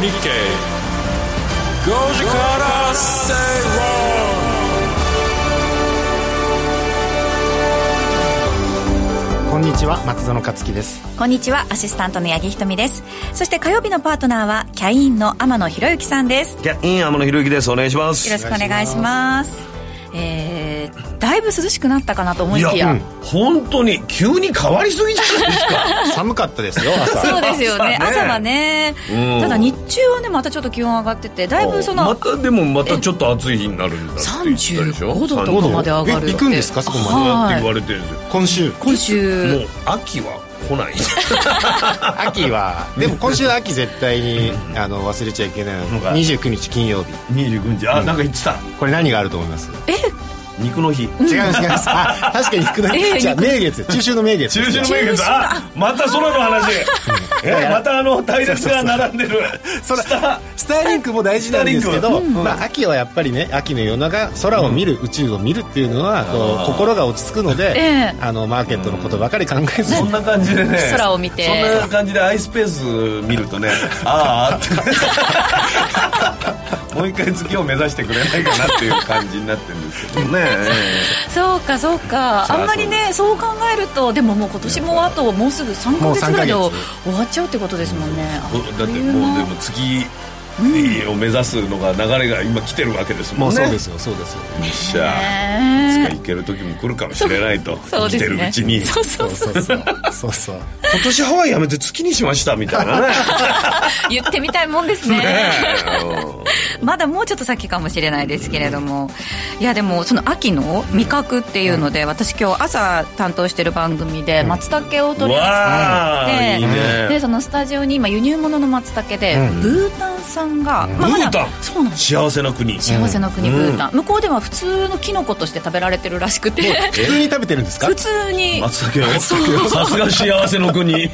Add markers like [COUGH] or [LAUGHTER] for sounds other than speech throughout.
日経5時から正こんにちは松園克樹ですこんにちはアシスタントの八木ひとみですそして火曜日のパートナーはキャインの天野博之さんですキャイン天野博之ですお願いしますよろしくお願いしますえー、だいぶ涼しくなったかなと思いきや、うん、本当に急に変わりすぎじゃないですか。[LAUGHS] 寒かったですよ朝。そうですよね。朝はね、うん、ただ日中はねまたちょっと気温上がっててだいぶそのまたでもまたちょっと暑い日になるんだって言ったでしょ？35度とかまで上がる。行くんですかそこまで、はい、って言われてるんですよ。今週。今週。もう秋は？来ない。[LAUGHS] 秋はでも今週は秋絶対にあの忘れちゃいけないのが29日金曜日。29日。あ、うん、なんか言ってた。これ何があると思います？え肉の日。違います違いますあ確かに肉の日、えー、じゃあ名月。中秋の名月中秋の名月。あまた空の話。えまたあの隊列が並んでる。そスタスターリンクも大事なんですけど、まあ、秋はやっぱりね秋の夜長空を見る、宇宙を見るっていうのはこう心が落ち着くので、えー、あのマーケットのことばかり考えず。そんな感じでね。空を見て。そんな感じでアイスペース見るとねああってもう一回月を目指してくれないかなっていう感じになってるんですけどね。[LAUGHS] そうかそうか。あんまりねそう。考えるとでももう今年もあともうすぐ3か月ぐらいで終わっちゃうってことですもんね。だってもうでも月を目指すのが流れが今来てるわけですもんねそうですよ。そうですよ。よっしゃ。いつか行ける時も来るかもしれないと。生きてるうちに。そうそうそうそう。そうそう今年ハワイやめて月にしましたみたいなね。[LAUGHS] 言ってみたいもんですね。[LAUGHS] まだもうちょっと先かもしれないですけれども。いやでもその秋の味覚っていうので、私今日朝担当してる番組で松茸を取り扱っていい、ね、でそのスタジオに今輸入物の松茸で、ブータン産が、まあ、ブータン。そうなんです。幸せな国。幸せな国、ブータン。向こうでは普通のキノコとして食べられてるらしくて。普通に食べてるんですか？普通に。松茸を。さすが幸せの国。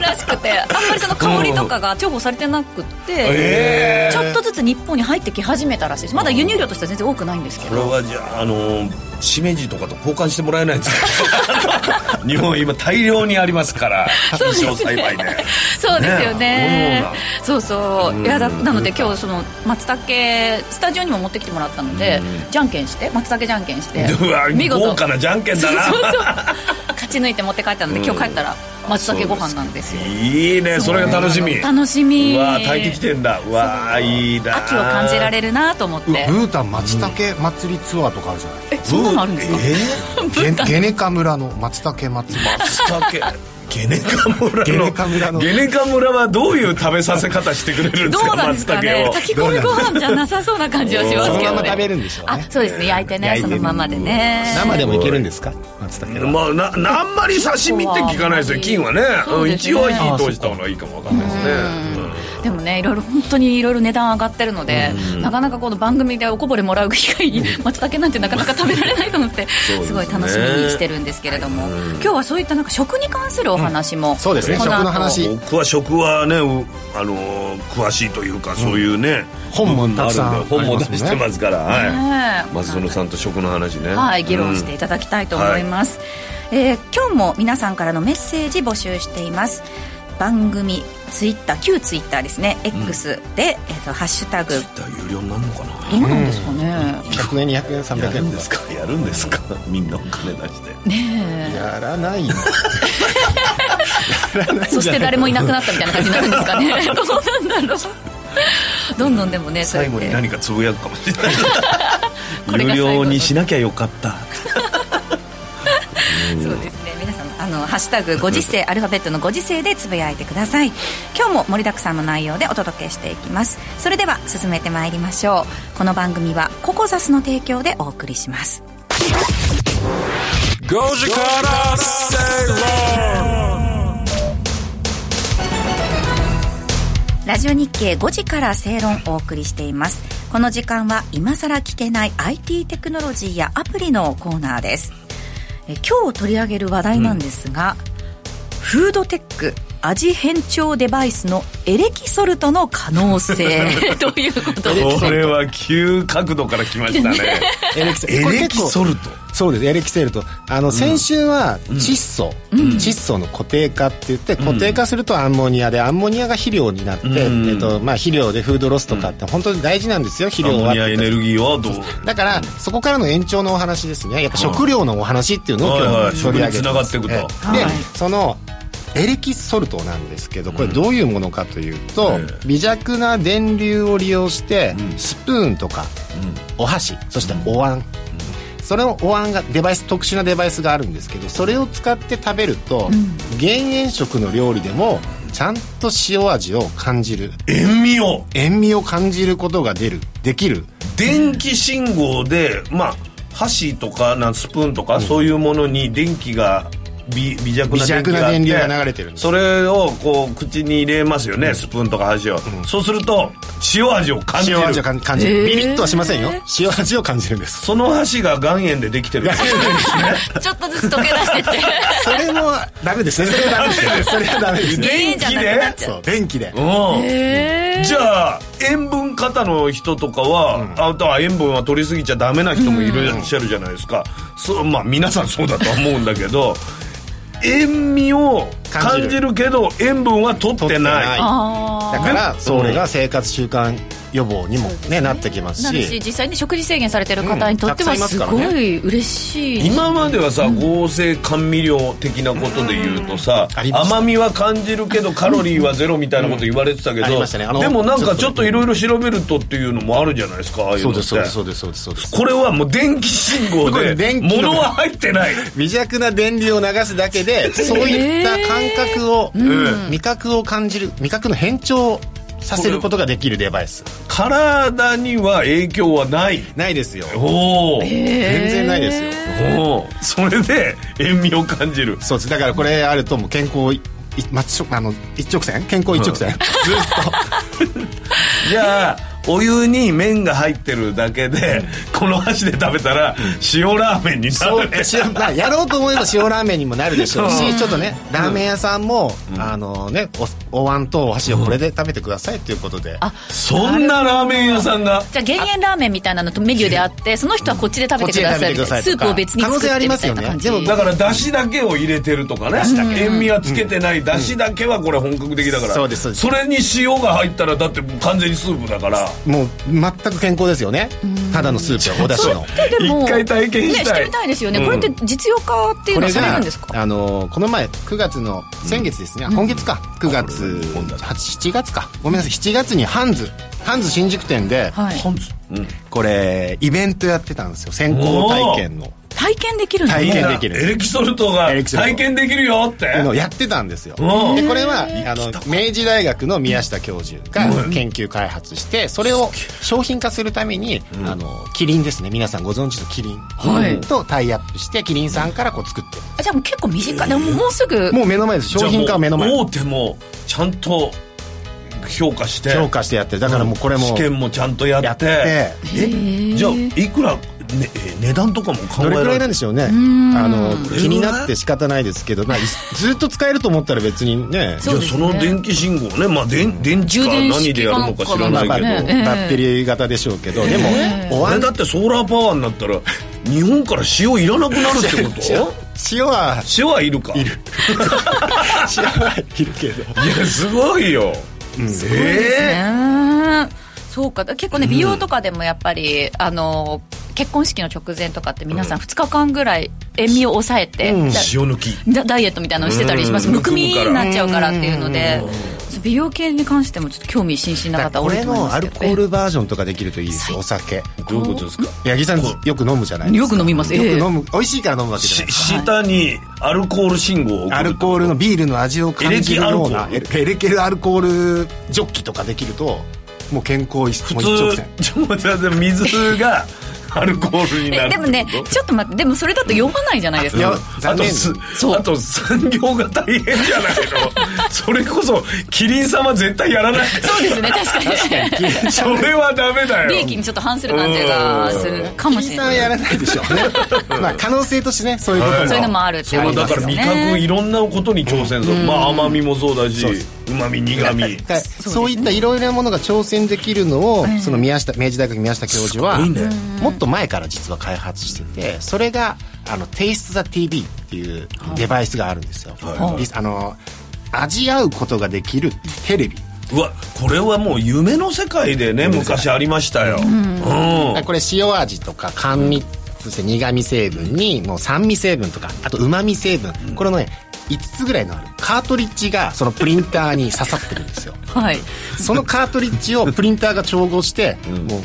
らしくて。あんまりその香りとかが重宝されてなくて、ちょっとずつ日本に入ってき始めたらしいです。まだ輸入量としては全然多くないんですけど。これはじゃああのしめじとかと交換してもらえないです。か [LAUGHS] 日本今大量にありますからそうです栽培でそうですよね。ねそうそう。いやだなので今日その松茸スタジオにも持ってきてもらったのでじゃんけんして松茸じゃんけんして見事。豪華なじゃんけんだな。そうそうそう。勝ち抜いて持って帰ったので今日帰ったら松茸ご飯なんですよ。いいねそれが楽しみ。楽しみ。うわ炊いてきてんだ。うわいいな。秋を感じられるなと思って。ブータン松茸祭りツアーとかあるじゃないえそんなのあるんですか？えー、[LAUGHS] ゲネカ村の松茸祭り。松茸。ゲネカ村ゲネカ村の。ゲネカ村はどういう食べさせ方してくれるんですか？どうなんですかね？炊き込みご飯じゃなさそうな感じはしますけど、ね、そのまま食べるんでしょうね。あそうですね。焼いてね。そのままでね。生でもいけるんですか？松茸まあなあんまり刺身って聞かないですよ金はね、ね、一応は火通した方がいいかもわかんないですねでもねいろいろ本当にいろいろ値段上がってるので、なかなかこの番組でおこぼれもらう機会に松茸なんてなかなか食べられないと思ってすごい楽しみにしてるんですけれども、今日はそういったなんか食に関するお話も、そうですね。食の話。僕は食はねあの詳しいというかそういうね、本もたくさん本も出してますから、はい、松園さんと食の話ね。はい議論していただきたいと思います、え今日も皆さんからのメッセージ募集しています番組ツイッター旧ツイッターですね。X で、えー、とハッシュタグ。ツイッター有料になるのかな？どうなんですかね、100円200円。300円ですか？やるんですか？みんなお金出して。ねえ。やらないの [LAUGHS] そして誰もいなくなったみたいな感じになるんですかね。[LAUGHS] どうなんだろう。どんどんでもね最後に何かつぶやくかもしれない。[LAUGHS] 有料にしなきゃよかったのハッシュタグご時世アルファベットのご時世でつぶやいてください。今日も盛りだくさんの内容でお届けしていきます。それでは進めてまいりましょう。この番組はココザスの提供でお送りします。5時から正論ラジオ日経5時から正論をお送りしています。この時間は今さら聞けない IT テクノロジーやアプリのコーナーです。え今日取り上げる話題なんですが、うん、フードテック味変調デバイスのエレキソルトの可能性。[LAUGHS] ということ？でこれは急角度から来ましたね。[LAUGHS] エレキソルトそうです。エレキセールと。あの先週は窒素、窒素の固定化って言って固定化するとアンモニアでアンモニアが肥料になって、えっとまあ、肥料でフードロスとかって本当に大事なんですよ肥料はアンモニアエネルギーはどう？だからそこからの延長のお話ですね。やっぱ食料のお話っていうのを今日取り上げてはいはい、で、そのエレキソルトなんですけどこれどういうものかというと、微弱な電流を利用してスプーンとかお箸そしてお椀それのお椀がデバイス特殊なデバイスがあるんですけどそれを使って食べると、減塩食の料理でもちゃんと塩味を感じる。塩味を。塩味を感じることが出る。できる。電気信号でまあ箸とかなスプーンとか、そういうものに電気が微微弱な電気が電流が流れてるそれをこう口に入れますよね、うん、スプーンとか箸を、うん、そうすると塩味を感じる。塩味を感じる、ビビッとはしませんよ。塩味を感じるんです。その箸が岩塩でできてるですね。ちょっとずつ溶け出してって。[LAUGHS] それもダメですね。それはダメですねそれはダメです。電気でそう電気で。うん。じゃあ塩分過多の人とかは、うん、あとは塩分は取りすぎちゃダメな人もいらっしゃるじゃないですか、そうまあ皆さんそうだと思うんだけど塩味を感じる。けど塩分は取ってない。だからそれが生活習慣予防にもね。なってきますし。実際に食事制限されてる方にとってはすごい嬉しい、今まではさ合成甘味料的なことで言うとさ、甘みは感じるけどカロリーはゼロみたいなこと言われてたけど、でもなんかちょっといろいろ調べるとっていうのもあるじゃないですかああいうのって。そうですそうですそうですそうです。これはもう電気信号で [LAUGHS] 物は入ってない。[LAUGHS] 微弱な電流を流すだけでそういった感覚を、味覚を感じる味覚の変調させることができるデバイス。体には影響はない。ないですよ。おお全然ないですよ。おおそれで塩味を感じる。そうです。だからこれあるともう健康あの一直線？健康一直線、うん、[LAUGHS] ずっと。[LAUGHS] [LAUGHS] じゃあお湯に麺が入ってるだけで、この箸で食べたら塩ラーメンになるって。塩、まあ、やろうと思えば塩ラーメンにもなるでしょうしちょっとねラーメン屋さんも、あのねお椀とお箸をこれで食べてくださいということで、あそんなラーメン屋さんが？じゃあ減塩ラーメンみたいなのとメニューであってその人はこっちで食べてくださいスープを別に作ってみたいな感じ。だからだしだけを入れてるとかね。塩味はつけてないだしだけはこれ本格的だから。そうですそれに塩が入ったらだって完全にスープだからもう全く健康ですよね。ただのスープはお出汁の。一回体験したい、ね、してみたいですよね、うん、これって実用化っていうのはされるんですか？あのこの前9月の先月ですね、うん、今月か。9月7月か。ごめんなさい。7月にハンズ。ハンズ新宿店で、はい、これイベントやってたんですよ。先行体験の体験できる体験できる。エレキソルトが体験できるよって。のやってたんですよ。でこれはあの明治大学の宮下教授が研究開発してそれを商品化するために、うん、あのキリンですね。皆さんご存知のキリン、はい、とタイアップしてキリンさんからこう作ってる。あじゃあもう結構身近。でももうすぐ。もう目の前です。商品化は目の前。大手もちゃんと評価して。評価してやってだからもうこれも試験もちゃんとやって。やって。えじゃあいくらね、値段とかも考えどれくらいなんでしょうね。あの気になって仕方ないですけど、まあ、ずっと使えると思ったら別にね。じゃあその電気信号ね、まあ、電電池か何でやるのか知らないけど、バッテリー型でしょうけど。でもおわんだってソーラーパワーになったら日本から塩いらなくなるってこと？[LAUGHS] 塩は塩はいるか。いる。[LAUGHS] 塩はいるけど。いやすごいよ、うん、ええー、そうか。結構ね美容とかでもやっぱり、うん、あの結婚式の直前とかって皆さん2日間ぐらい塩味を抑えて、うん、塩抜き。ダイエットみたいなのをしてたりします。むくみになっちゃうからっていうので。美容系に関してもちょっと興味津々な方多いと思いますアルコールバージョンとかできるといいですよお酒。どういうことですか？八木さんよく飲むじゃないですか。よく飲みます。よく飲む。美味しいから飲むわけじゃないですか。下にアルコール信号をアルコールのビールの味を感じるようなエレケルアルコールジョッキとかできるともう健康一普通ちょっと待って水が [LAUGHS] アルコールになるでもねちょっと待ってでもそれだと読まないじゃないですか、あとそう。あと産業が大変じゃないの？[LAUGHS] それこそキリン様絶対やらない。そうですね確かに。[LAUGHS] それはダメだよ。利益にちょっと反する感じがするかもしれない。キリンさんはやらないでしょうね。まあ可能性としてねそういうこともそういうのもあるってありますよね。だから味覚いろんなことに挑戦する、まあ甘みもそうだし。うまみ苦み。[LAUGHS] だそういったいろいろなものが挑戦できるのを、その宮下明治大学宮下教授は、ね。もっと前から実は開発しててそれがあの Taste the TV っていうデバイスがあるんですよ、リスあの味合うことができるテレビ。うわこれはもう夢の世界でね昔ありましたよ、うん。これ塩味とか甘味そして苦味成分にもう酸味成分とかあとうまみ成分。これのね5つぐらいのあるカートリッジがそのプリンターに刺さってるんですよ。[LAUGHS] はい。そのカートリッジをプリンターが調合して、もう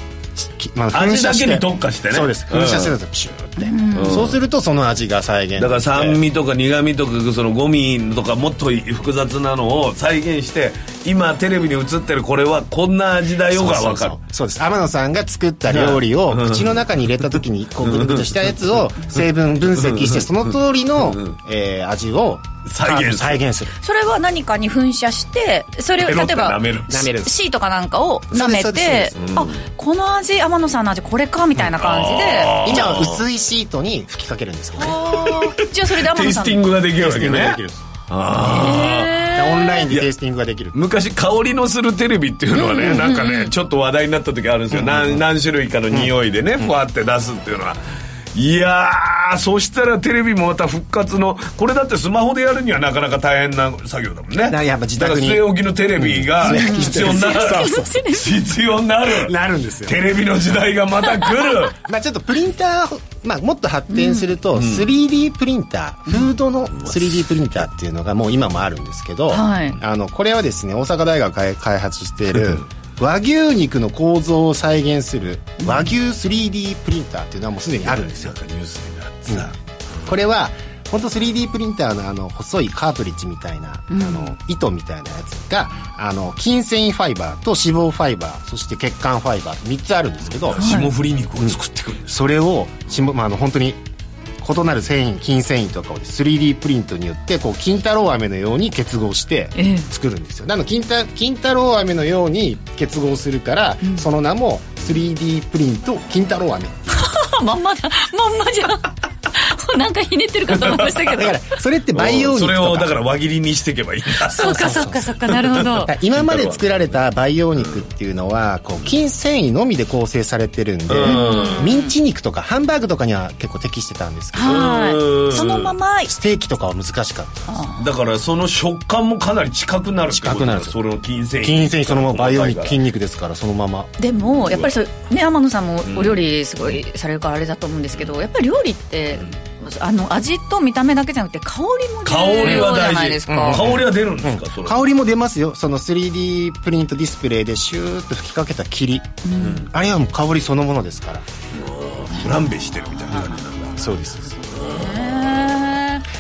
きまあ味だけに特化してね。そうです。噴射するんですよ、ピシューって、そうするとその味が再現だから酸味とか苦味とかそのゴミとかもっと複雑なのを再現して今テレビに映ってるこれはこんな味だよが分かる。そうです。天野さんが作った料理を口の中に入れた時にこうグルグルしたやつを成分分析してその通りの、えー味を再現する。再現する。それは何かに噴射してそれを例えばシートかなんかを舐めてあこの味天野さんの味これかみたいな感じで。今は薄いシートに吹きかけるんですよね。じゃあそれで天テイ野さんスティングができるわけね。できるオンラインでテイスティングができる。昔香りのするテレビっていうのはね、なんかねちょっと話題になった時あるんですよ、何何種類かの匂いでね、ふわって出すっていうのはいやーそしたらテレビもまた復活のこれだってスマホでやるにはなかなか大変な作業だもんね。だやっぱ自宅に。据え置きのテレビが必要になる。そうそう必要になる。なるんですよ。テレビの時代がまた来る。[LAUGHS] まあちょっとプリンター、まあ、もっと発展すると 3D プリンター、フードの 3D プリンターっていうのがもう今もあるんですけど、はい。あのこれはですね大阪大学が開開発している [LAUGHS] 和牛肉の構造を再現する和牛 3D プリンターっていうのはもうすでにあるんですよ、ニュースになってさ、これは本当 3D プリンターのあの細いカートリッジみたいな、あの糸みたいなやつがあの筋繊維ファイバーと脂肪ファイバーそして血管ファイバーと3つあるんですけど、霜降り肉を作ってくるそれをまあ、あの本当に異なる繊維筋繊維とかを 3D プリントによってこう金太郎飴のように結合してええ。作るんですよ。なので金太金太郎飴のように結合するから、その名も 3D プリント金太郎飴。[LAUGHS] まんまだ。まんまじゃんなんかひねってるかと思いましたけど。だからそれって培養肉とか。それをだから輪切りにしていけばいいんだ。[LAUGHS] そうかそうかそうかなるほど。今まで作られた培養肉っていうのはこう筋繊維のみで構成されてるんでミンチ肉とかハンバーグとかには結構適してたんですけどはい。そのまま。ステーキとかは難しかった。だからその食感もかなり近くなる近くなる。その筋繊維。筋繊維そのまま培養肉筋肉ですからそのまま。でもやっぱりそうね天野さんもお料理すごいされるからあれだと思うんですけどやっぱり料理って、あの味と見た目だけじゃなくて香りも香重要じゃないですか、香りは出るんですか、それ。香りも出ますよ。その 3D プリントディスプレイでシューッと吹きかけた霧、あれはもう香りそのものですから。フランベしてるみたいな感じなんだ。そうです。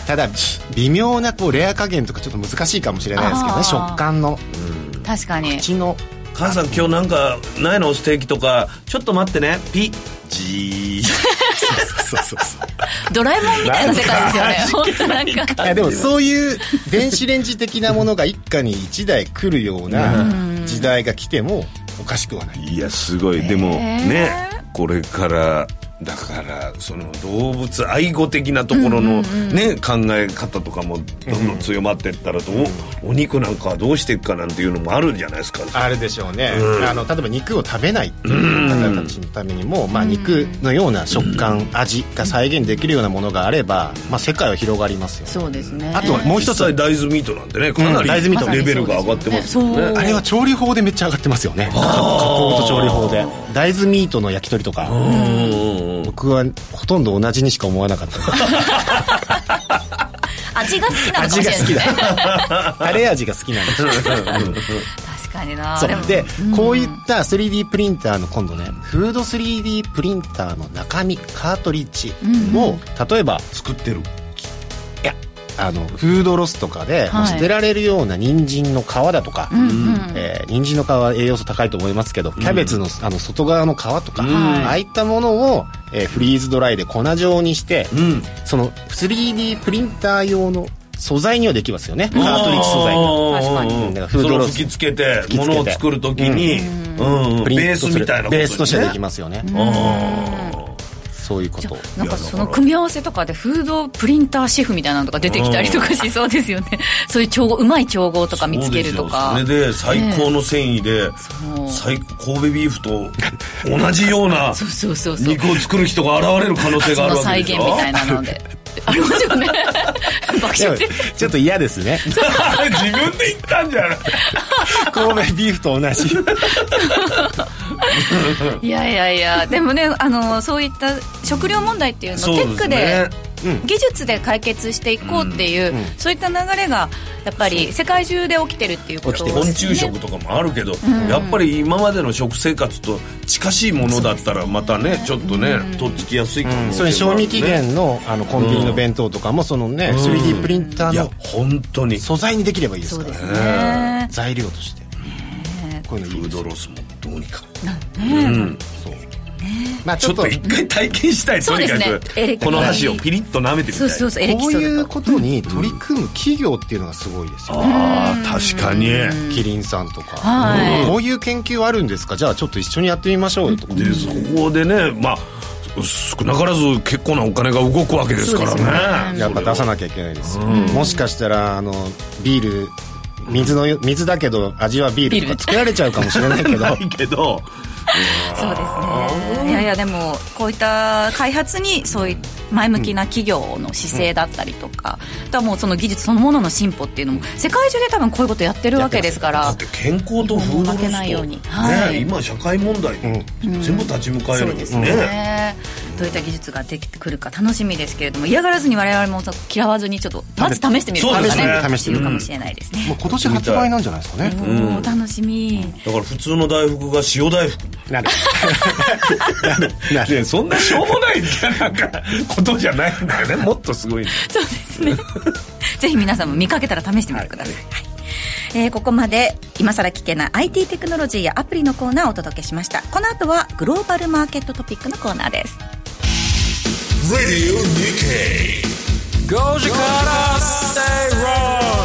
ただ微妙なこうレア加減とかちょっと難しいかもしれないですけどね食感の。確かに。口の母さん今日なんかないの？ステーキとか。ちょっと待ってね。ピッ。ジー。そうそうそうドラえもんみたいな世界ですよね。本当なんか。いやでもそういう電子レンジ的なものが一家に一台来るような時代が来てもおかしくはない。いやすごい。でもねこれからだからその動物愛護的なところのね、考え方とかもどんどん強まっていったらどう、お肉なんかはどうしていくかなんていうのもあるんじゃないですか。あるでしょうね、あの例えば肉を食べないっていう方たちのためにも、まあ、肉のような食感、味が再現できるようなものがあれば、まあ、世界は広がりますよね。そうですね。あとはもう一つ実際大豆ミートなんてねかなうん大豆ミートりレベルが上がってますよね。そうあれは調理法でめっちゃ上がってますよね。加工と調理法で。大豆ミートの焼き鳥とか僕はほとんど同じにしか思わなかった。[LAUGHS] 味が好きなのかもし味が好きれないですねレ味が好きなんですよ確かにな。そう。で、こういった 3D プリンターの今度ねフード 3D プリンターの中身カートリッジを、例えば作ってるあのフードロスとかで、はい。捨てられるような人参の皮だとか、えー人参の皮は栄養素高いと思いますけど、キャベツのあの外側の皮とか、ああいったものを、えーフリーズドライで粉状にして、その 3D プリンター用の素材にはできますよね。カートリッジ素材が。確かに。だからフードロス。吹きつけてつけて。ものを作るときに、うん。うん。ベースみたいなことベースとしてできすますよね、あそういうこと。なんかその組み合わせとかでフードプリンターシェフみたいなのとか出てきたりとかしそうですよね。[LAUGHS] そういう調合うまい調合とか見つけるとか。それで最高の繊維で、最神戸ビーフと同じよ。うなそうそうそうそう肉を作る人が現れる可能性があるわけ再でしょ現みたいなのでありますよね。[LAUGHS] 爆でも笑って。ちょっと嫌ですね。自分で言ったんじゃない神戸ビーフと同じ。[LAUGHS] いやいやいや。でもねあのそういった食料問題っていうのをテックでね技術で解決していこうっていう、そういった流れがやっぱり世界中で起きてるっていうことですね。虫食とかもあるけど、やっぱり今までの食生活と近しいものだったらまたねちょっとねとっつきやすいかもそれ賞味期限のあのコンビニの弁当とかもそのね 3D プリンタいやーの本当に。素材にできればいいですから。ねね。材料として。こういうのいいフードロスもどうにか。まあちょっと。ちょっと一回体験したいとにかく。キこの箸をピリッと舐めてみたいそうそうそうこういうことに取り組む企業っていうのがすごいですよね。ああ確かに。キリンさんとか、はい。こういう研究あるんですか？じゃあちょっと一緒にやってみましょうよとか、でそこでねまあ少なからず結構なお金が動くわけですからね。やっぱ出さなきゃいけないですよ、もしかしたらあのビール水の水だけど味はビールとか作られちゃうかもしれないけど。[LAUGHS] ないけどそうですね。いやいやでもこういった開発にそういう前向きな企業の姿勢だったりとか、あとはもうその技術そのものの進歩っていうのも世界中で多分こういうことやってるわけですからだって健康とフードロスと負けないようにはいね今社会問題に全部立ち向かえるんですね。ね。どういった技術ができてくるか楽しみですけれども嫌がらずに我々も嫌わずにちょっとまず試してみることがそうですね。ね試してみる。かもしれないですね、もう今年発売なんじゃないですかね、おー楽しみ。だから普通の大福が塩大福なる。なる。なる。そんなしょうもないなんかことじゃないんだよね。もっとすごいそうですね。[LAUGHS] ぜひ皆さんも見かけたら試してみてください、はい。えーここまで今さら聞けない IT テクノロジーやアプリのコーナーをお届けしました。この後はグローバルマーケットトピックのコーナーです。Radio Nikkei 5時から Stay Wrong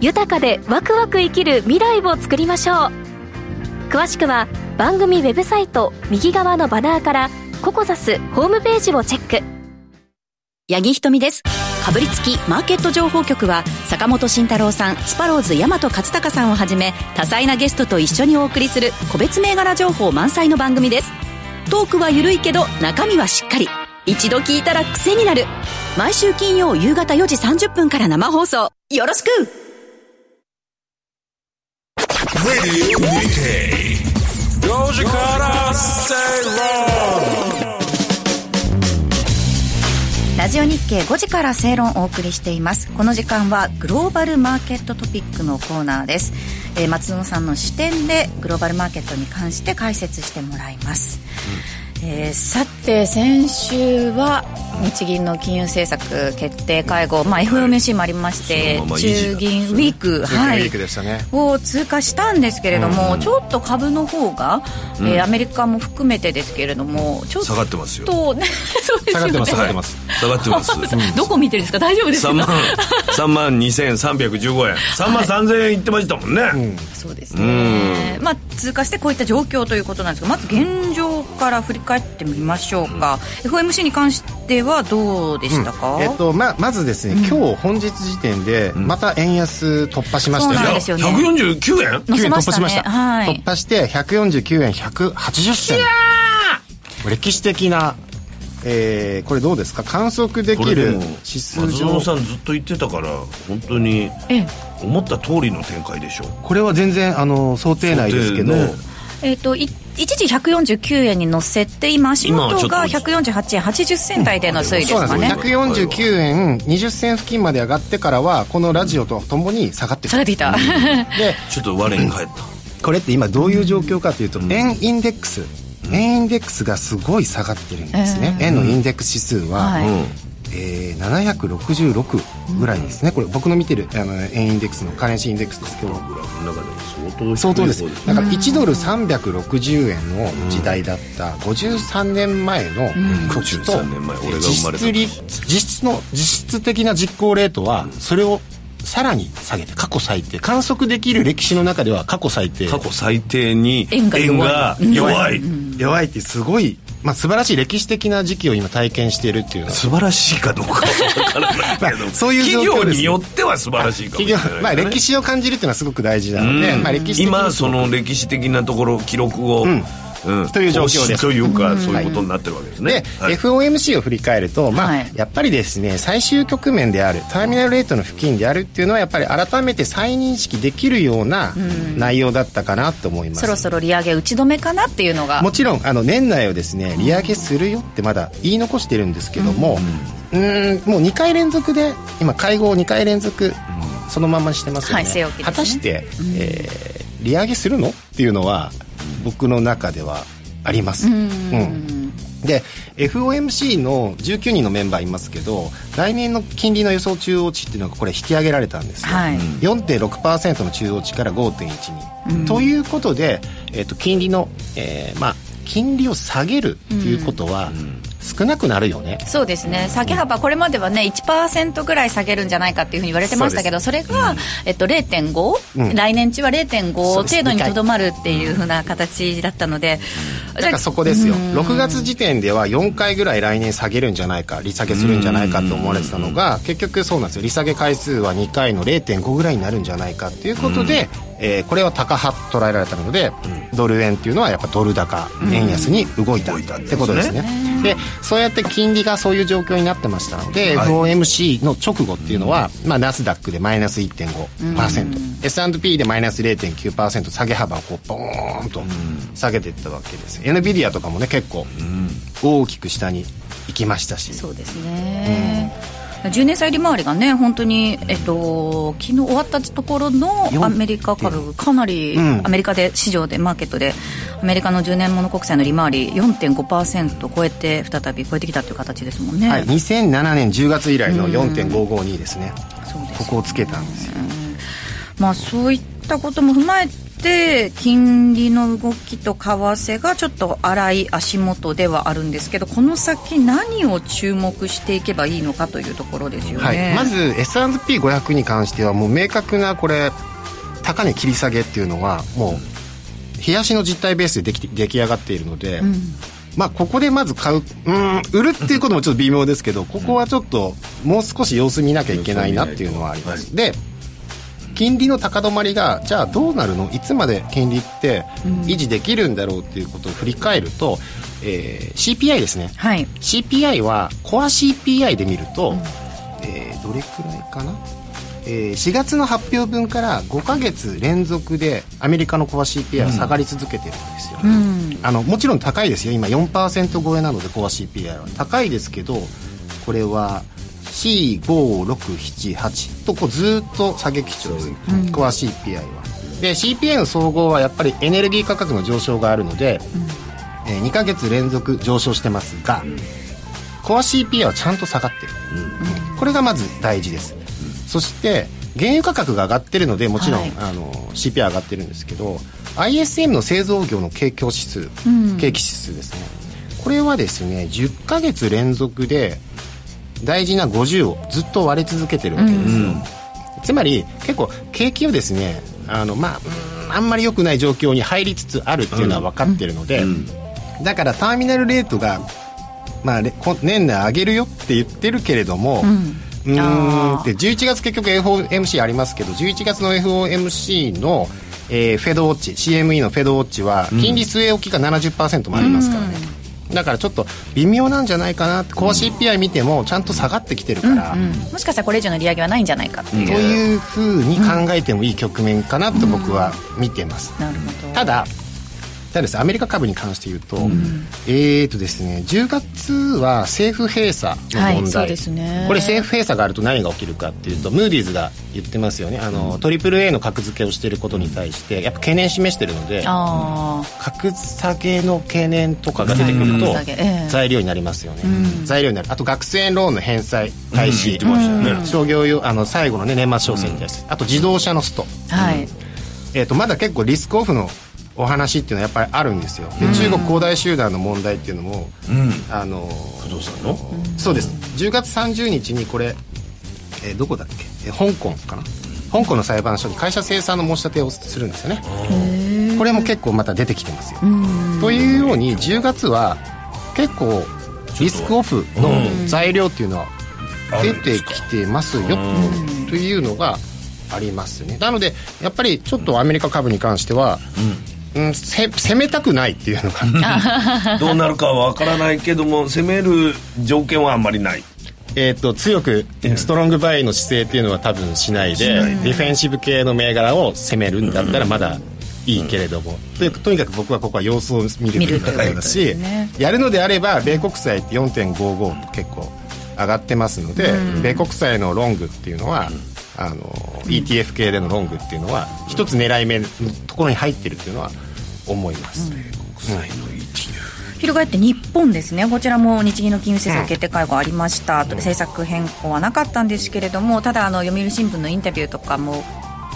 豊かでワクワク生きる未来を作りましょう。詳しくは番組ウェブサイト右側のバナーからココザスホームページをチェック。八木ひとみです。かぶりつきマーケット情報局は坂本慎太郎さんスパローズ大和勝孝さんをはじめ多彩なゲストと一緒にお送りする個別銘柄情報満載の番組です。トークは緩いけど中身はしっかり。一度聞いたら癖になる。毎週金曜夕方4時30分から生放送。よろしく! Radio Nikkei 5時から Stay Wrong ラジオ日経5時から正論をお送りしています。この時間はグローバルマーケットトピックのコーナーです、えー松野さんの視点でグローバルマーケットに関して解説してもらいます、えーさて先週は日銀の金融政策決定会合、まあ、FOMC もありまして、そのまま維持中銀ウィーク、中はい。ね。を通過したんですけれども、ちょっと株の方が、えーアメリカも含めてですけれどもちょっと下がってますよ。[LAUGHS] そうですよね。下がってます下がってます。下がってます。[LAUGHS] どこ見てるんですか？大丈夫ですか？3万3万2315円。3万3000円いってましたもんね、そうですね、まあ、通過してこういった状況ということなんですがまず現状から振り返ってみましょうか、FOMC に関してはどうでしたか、えっとままずですね、今日本日時点でまた円安突破しましたそうなんよですよね。149円？載せましたね。突破しました、はい。突破して149円180銭。歴史的な、えーこれどうですか？観測できる指数松上野さんずっと言ってたから本当にええ。思った通りの展開でしょこれは全然あの想定内ですけど、ね。えー、とい一時149円に乗せて今足元が148円80銭台での推移ですかね。んです。よ149円20銭付近まで上がってからはこのラジオとともに下がって下がっていた、で [LAUGHS] ちょっと我に返った。これって今どういう状況かというと、円インデックス円インデックスがすごい下がってるんですね、円のインデックス指数は、はい。えー、766ぐらいですね、これ僕の見てるあの円インデックスのカレンシーインデックスですけど。グラフの中でも相相当です。方だから1ドル360円の時代だった53年前の時と53年前俺が生まれた実質利実質の実質的な実行レートはそれをさらに下げて過去最低。観測できる歴史の中では過去最低。過去最低に円が弱い。弱い。弱いってすごい、まあ、素晴らしい歴史的な時期を今体験しているっていうのは。素晴らしいかどうかは分からないけど、[LAUGHS] まあそういう状況です。企業によっては素晴らしいかもし企業れない、ね、まあ、歴史を感じるっていうのはすごく大事なので、うん。まあ、歴史今その歴史的なところ記録を、うんという状況です。というか、そういうことになってるわけですね、で、はい。FOMC を振り返ると、まあはい。やっぱりですね最終局面であるターミナルレートの付近であるっていうのはやっぱり改めて再認識できるような内容だったかなと思います、そろそろ利上げ打ち止めかなっていうのが。もちろんあの年内をですね利上げするよってまだ言い残してるんですけどもうーんもう2回連続で今会合2回連続そのままにしてますよね,、はいね。果たして、えー利上げするの？っていうのは僕の中ではあります、うん。で FOMC の19人のメンバーいますけど来年の金利の予想中央値っていうのがこれ引き上げられたんですよ、はい。4.6%の中央値から5.1に、ということで、えっと金利の、えーまあ、金利を下げるっていうことは少なくなるよね、そうですね。下げ幅これまではね1%ぐらい下げるんじゃないかっていうふうに言われてましたけどそれが、えっと、0.5、うん。来年中は0.5そうです。程度にとどまるっていうふうな形だったのでだからそこですよ。6月時点では4回ぐらい来年下げるんじゃないか利下げするんじゃないかと思われてたのが結局そうなんですよ。利下げ回数は2回の0.5ぐらいになるんじゃないかっていうことで、えーこれは高派捉えられたので、ドル円っていうのはやっぱドル高、円安に動いたってことですね。でそうやって金利がそういう状況になってましたので、FOMC の直後っていうのは、まあ、ナスダックでマイナス1.5%、S&P でマイナス0.9%下げ幅をこうボーンと下げていったわけです、NVIDIA とかもね結構大きく下に行きましたし。そうですね、10年債利回りがね本当に、えっと、昨日終わったところのアメリカ株かなり、うん。アメリカで市場でマーケットでアメリカの10年物国債の利回り4.5%超えて再び超えてきたという形ですもんね、はい、2007年10月以来の4.552ですね、ここをつけたんですよ。まあ、そういったことも踏まえて金利の動きと為替がちょっと荒い足元ではあるんですけどこの先何を注目していけばいいのかというところですよね、はい、まず S&P500 に関してはもう明確なこれ高値切り下げっていうのはもう冷やしの実態ベースででき出来上がっているので、まあここでまず買ううん売るっていうこともちょっと微妙ですけどここはちょっともう少し様子見なきゃいけないなっていうのはあります、で金利の高止まりがじゃあどうなるの？いつまで金利って維持できるんだろうっていうことを振り返ると、えー CPI ですね。はい。CPI はコア CPI で見ると、えーどれくらいかな、えー4月の発表分から5ヶ月連続でアメリカのコア CPI は下がり続けてるんですよ、あのもちろん高いですよ。今4%超えなのでコア CPI は。高いですけどこれは C5678 とこうずっと下げ基調です、コア CPI は。で CPI の総合はやっぱりエネルギー価格の上昇があるので、え2ヶ月連続上昇してますが、コア CPI はちゃんと下がってる、これがまず大事です、そして原油価格が上がってるのでもちろん、はい。あの CPI 上がってるんですけど ISM の製造業の景況指数、景気指数ですね。これはですね10ヶ月連続で大事な50をずっと割れ続けてるわけですよ、つまり結構景気をですねあのまあうんあんまり良くない状況に入りつつあるっていうのは分かってるので、だからターミナルレートが、まあ、年内上げるよって言ってるけれども、うーんで11月結局 FOMC ありますけど11月の FOMC の、えーフェドウォッチ CME のフェドウォッチは金利据え置きが70%もありますからね、だからちょっと微妙なんじゃないかなコア CPI 見てもちゃんと下がってきてるから、もしかしたらこれ以上の利上げはないんじゃないかというふうに考えてもいい局面かなと僕は見てます、なるほど。ただただです。ねアメリカ株に関して言うと、えーとですね10月は政府閉鎖の問題、はいね。これ政府閉鎖があると何が起きるかっていうとムーディーズが言ってますよね。あの、トリプル A の格付けをしていることに対してやっぱ懸念示してるのであ格下げの懸念とかが出てくると材料になりますよね、材料になる。あと学生ローンの返済開始、ね。商業用あの最後の、ね、年末商戦に対して、あと自動車のスト、あはい。えー、とまだ結構リスクオフのお話っていうのはやっぱりあるんですよ。で中国恒大集団の問題っていうのも、あの不動産の？そうです。10月30日にこれ、えーどこだっけ、えー香港かな？香港の裁判所に会社清算の申し立てをするんですよね。これも結構また出てきてますよ。というように10月は結構リスクオフの材料っていうのは出てきてますよ。というのがありますね。なのでやっぱりちょっとアメリカ株に関しては、うん、せ攻めたくないっていうのが。[LAUGHS] どうなるかは分からないけども攻める条件はあんまりない。えー、と強くストロングバイの姿勢っていうのは多分しないで、ディフェンシブ系の銘柄を攻めるんだったらまだいいけれども、とにとにかく僕はここは様子を見るべきだだし、やるのであれば米国債って4.55と結構上がってますので、米国債のロングっていうのは、あの ETF 系でのロングっていうのは一つ狙い目のところに入ってるっていうのは思います、国債の ETF 翻って日本ですね。こちらも日銀の金融政策決定会合ありました、政策変更はなかったんですけれどもただあの読売新聞のインタビューとかも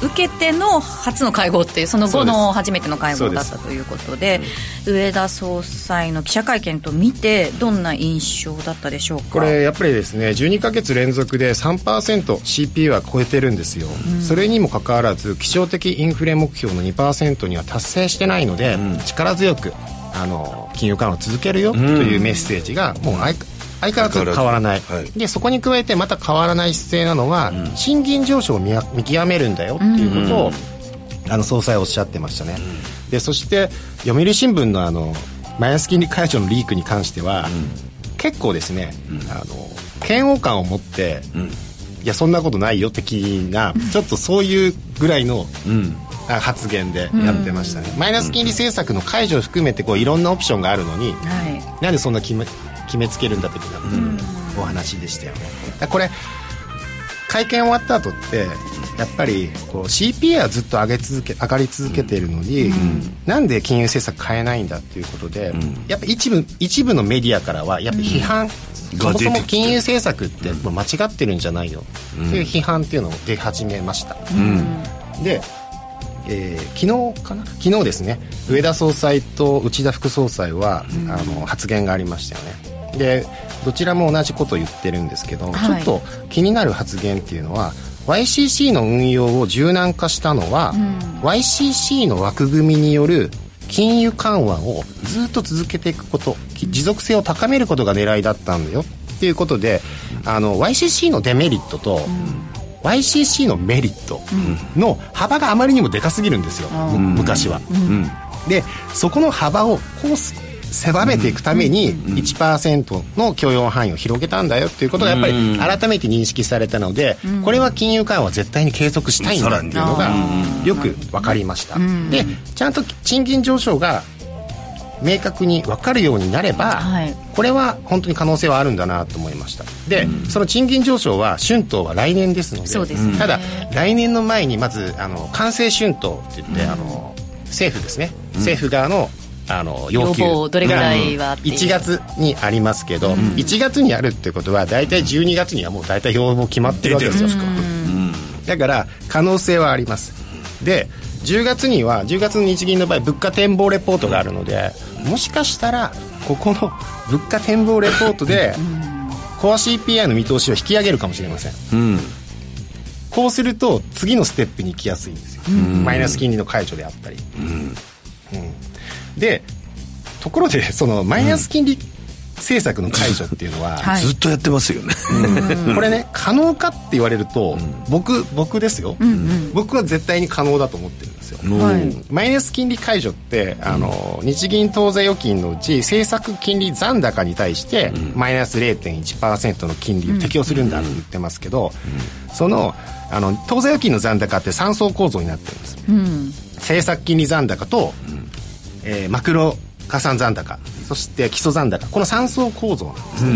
受けての初の会合っていうその後の初めての会合だったということで上田総裁の記者会見と見てどんな印象だったでしょうか？これやっぱりですね12か月連続で 3%CP は超えてるんですよ、それにもかかわらず基調的インフレ目標の2%には達成してないので、力強くあの金融緩和を続けるよというメッセージがもう相相変わらず変わらない、はい。でそこに加えてまた変わらない姿勢なのは、賃金上昇を見極めるんだよっていうことを、あの総裁はおっしゃってましたね、でそして読売新聞のあのマイナス金利解除のリークに関しては、結構ですね、あの嫌悪感を持って、いやそんなことないよ的な、ちょっとそういうぐらいの、あ発言でやってましたね、マイナス金利政策の解除を含めてこういろんなオプションがあるのに、はい。なんでそんな決め決めつけるんだ的なお話でしたよね、これ会見終わった後ってやっぱりこう CPA はずっと上げ続け上がり続けているのに、なんで金融政策変えないんだっていうことで、やっぱ一部一部のメディアからはやっぱ批判、そもそも金融政策ってもう間違ってるんじゃないよっていう批判っていうのを出始めました、でえー昨日かな？昨日ですね。上田総裁と内田副総裁は、あの発言がありましたよねでどちらも同じことを言ってるんですけど、はい。ちょっと気になる発言っていうのは YCC の運用を柔軟化したのは、YCC の枠組みによる金融緩和をずっと続けていくことき持続性を高めることが狙いだったんだよ。っていうことであの YCC のデメリットと、YCC のメリットの幅があまりにもでかすぎるんですよ、む昔は、でそこの幅をこうす狭めていくために1%の許容範囲を広げたんだよっていうことがやっぱり改めて認識されたので、これは金融緩和を絶対に継続したいんだっていうのがよ。く分かりました、でちゃんと賃金上昇が明確に分かるようになれば、はい。これは本当に可能性はあるんだなと思いました。で、その賃金上昇は春闘は来年ですのでただ来年の前にまずあの完成春闘って言って、あの政府ですね、政府側のあの要求。要望どれぐらいはう。1月にありますけど、1月にあるってことは大体12月にはもう大体要望決まってるわけですよ、だから可能性はあります。で10月には10月の日銀の場合物価展望レポートがあるのでもしかしたらここの [LAUGHS] 物価展望レポートでコア CPI の見通しを引き上げるかもしれません。こうすると次のステップに行きやすいんですよ。マイナス金利の解除であったり、うんでところで [LAUGHS] そのマイナス金利政策の解除っていうのは、はい。ずっとやってますよね。これね [LAUGHS] 可能かって言われると、僕僕ですよ、僕は絶対に可能だと思ってるんですよ、はい。マイナス金利解除ってあの日銀当座預金のうち政策金利残高に対して、マイナス0.1%の金利を適用するんだって言ってますけど、そのあの当座預金の残高って3層構造になってるんです、政策金利残高と、ええーマクロ加算残高そして基礎残高この3層構造なんですね、